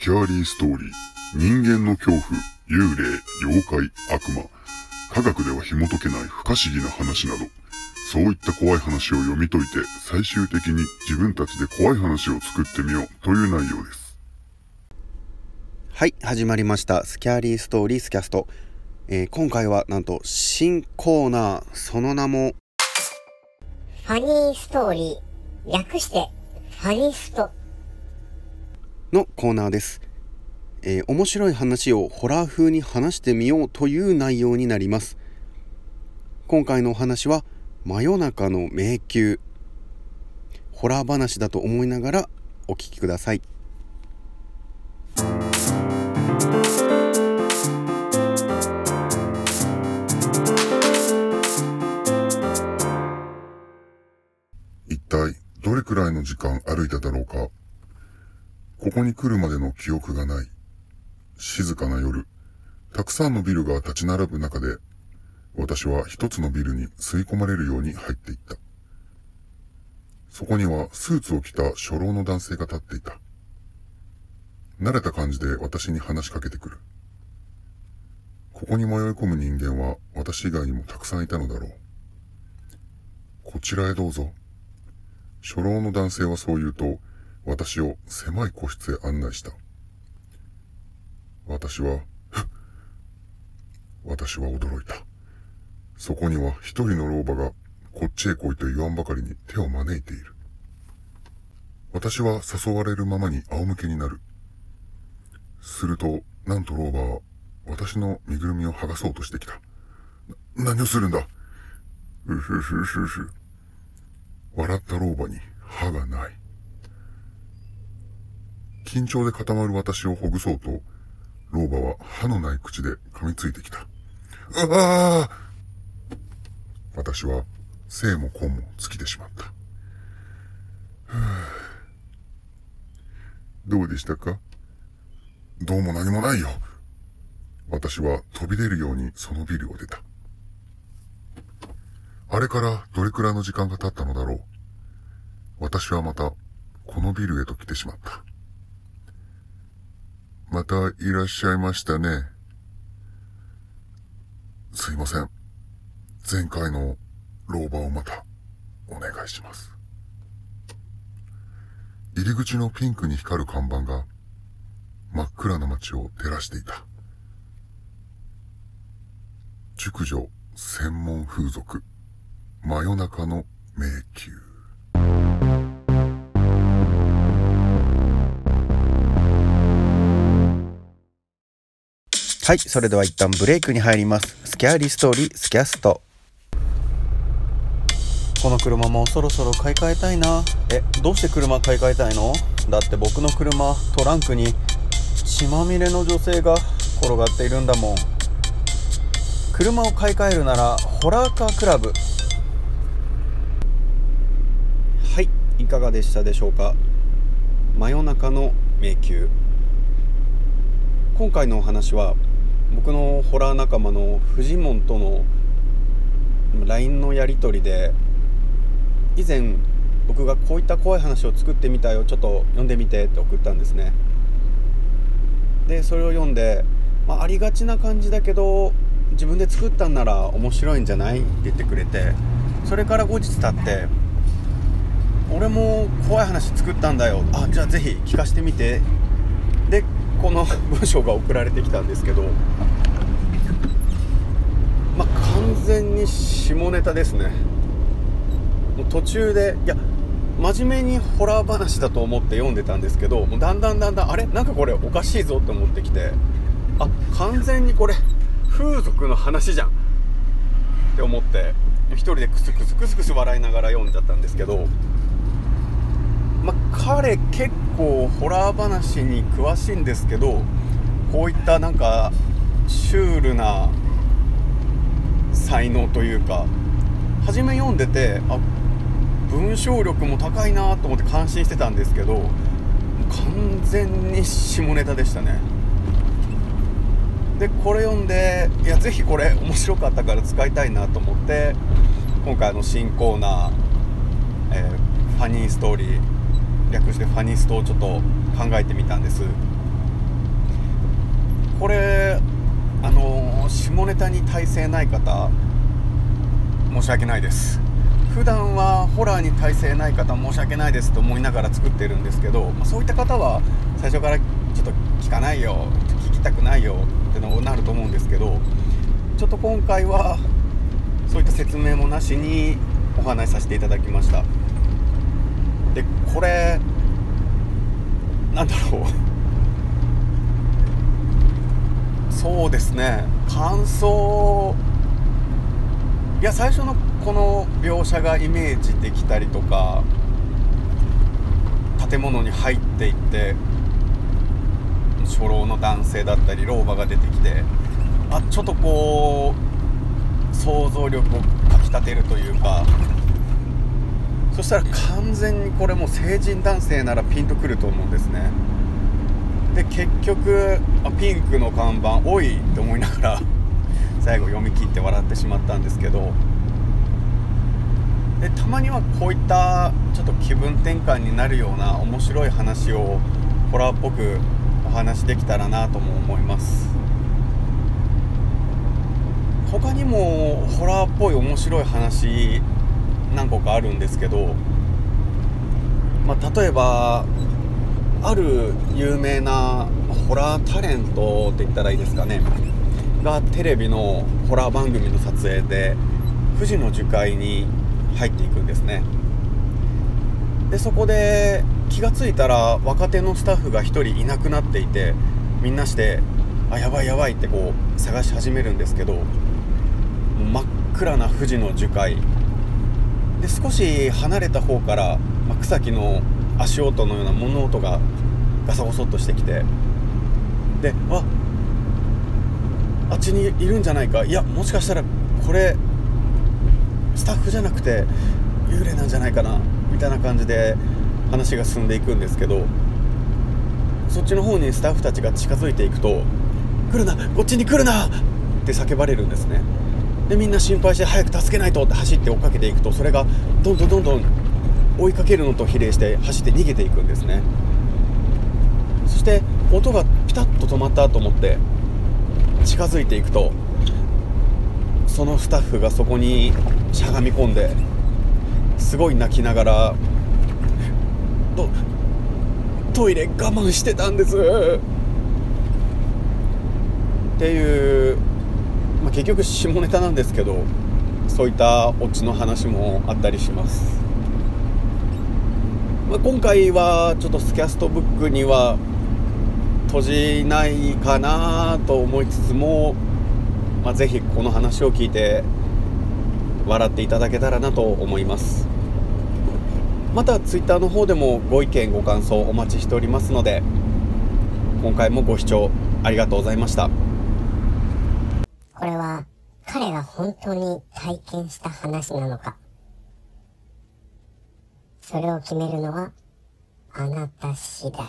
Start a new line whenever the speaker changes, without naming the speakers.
スキャーリーストーリー、人間の恐怖、幽霊、妖怪、悪魔、科学では紐解けない不可思議な話など、そういった怖い話を読み解いて、最終的に自分たちで怖い話を作ってみよう。という内容です。
はい。始まりました。スキャーリーストーリースキャスト、えー、今回はなんと新コーナー。その名も
ファニーストーリー。略してファニスト
のコーナーです、えー、面白い話をホラー風に話してみようという内容になります。今回のお話は真夜中の迷宮。ホラー話だと思いながらお聞きください。
一体どれくらいの時間歩いただろうか。ここに来るまでの記憶がない。静かな夜、たくさんのビルが立ち並ぶ中で、私は一つのビルに吸い込まれるように入っていった。そこにはスーツを着た初老の男性が立っていた。慣れた感じで私に話しかけてくる。ここに迷い込む人間は私以外にもたくさんいたのだろう。こちらへどうぞ。初老の男性はそう言うと、私を狭い個室へ案内した。私は、私は驚いた。そこには一人の老婆が、こっちへ来いと言わんばかりに手を招いている。私は誘われるままに仰向けになる。すると、なんと老婆は、私の身ぐるみを剥がそうとしてきた。何をするんだ？うふふふふ。笑った老婆に歯がない。緊張で固まる私をほぐそうと、老婆は歯のない口で噛みついてきた。うわあ私は生も根も尽きてしまった。どうでしたか？どうも何もないよ。私は飛び出るようにそのビルを出た。あれからどれくらいの時間が経ったのだろう。私はまた、このビルへと来てしまった。またいらっしゃいましたね。すいません。前回の老婆をまた、お願いします。入り口のピンクに光る看板が、真っ暗な街を照らしていた。熟女専門風俗。真夜中の迷宮。
はい、それでは一旦ブレイクに入ります。スキャーリストーリースキャスト。この車もそろそろ買い替えたいな。え、どうして車買い替えたいの？だって僕の車、トランクに血まみれの女性が転がっているんだもん。車を買い替えるならホラーカークラブはいいかがでしたでしょうか？真夜中の迷宮今回のお話は僕のホラー仲間のフジモンとの LINE のやり取りで以前僕がこういった怖い話を作ってみたよちょっと読んでみてって送ったんですね。でそれを読んで、まあ、ありがちな感じだけど自分で作ったんなら面白いんじゃない？って言ってくれてそれから後日経って俺も怖い話作ったんだよ。あじゃあぜひ聞かせてみて。この文章が送られてきたんですけどまあ完全に下ネタですね。もう途中でいや真面目にホラー話だと思って読んでたんですけどもうだんだんだんだんあれ？なんかこれおかしいぞって思ってきてあ完全にこれ風俗の話じゃん。って思って一人でクスクスクスクス笑いながら読んじゃったんですけどま、彼結構ホラー話に詳しいんですけどこういったなんかシュールな才能というか初め読んでてあ文章力も高いなと思って感心してたんですけど完全に下ネタでしたね。でこれ読んでいやぜひこれ面白かったから使いたいなと思って今回の新コーナー、えー、ファニーストーリー略してファニストをちょっと考えてみたんです。これあの下ネタに耐性ない方申し訳ないです。普段はホラーに耐性ない方申し訳ないですと思いながら作ってるんですけど、まあ、そういった方は最初からちょっと聞かないよ聞きたくないよってのなると思うんですけどちょっと今回はそういった説明もなしにお話しさせていただきました。でこれなんだろう。そうですね。感想いや最初のこの描写がイメージできたりとか建物に入っていって初老の男性だったり老婆が出てきてあちょっとこう想像力をかきたてるというかそしたら完全にこれも成人男性ならピンとくると思うんですねで結局あピンクの看板「おい!」って思いながら 最後読み切って笑ってしまったんですけどでたまにはこういったちょっと気分転換になるような面白い話をホラーっぽくお話できたらなとも思います他にもホラーっぽい面白い話何個かあるんですけど、まあ、例えばある有名なホラータレントって言ったらいいですかね。がテレビのホラー番組の撮影で富士の樹海に入っていくんですね。でそこで気が付いたら若手のスタッフが1人いなくなっていてみんなしてあやばいやばいってこう探し始めるんですけど真っ暗な富士の樹海で少し離れた方から、まあ、草木の足音のような物音がガサゴソっとしてきてでああっちにいるんじゃないかいやもしかしたらこれスタッフじゃなくて幽霊なんじゃないかなみたいな感じで話が進んでいくんですけどそっちの方にスタッフたちが近づいていくと「来るなこっちに来るな!」って叫ばれるんですねでみんな心配して早く助けないとって走って追っかけていくとそれがどんどんどんどん追いかけるのと比例して走って逃げていくんですね。そして音がピタッと止まったと思って近づいていくとそのスタッフがそこにしゃがみ込んですごい泣きながらトトイレ我慢してたんです。っていう、まあ、結局下ネタなんですけどそういったオチの話もあったりします、まあ、今回はちょっとスキャストブックには閉じないかなと思いつつも、まあ、ぜひこの話を聞いて笑っていただけたらなと思います。また Twitter の方でもご意見ご感想お待ちしておりますので今回もご視聴ありがとうございました。
彼が本当に体験した話なのか。それを決めるのはあなた次第。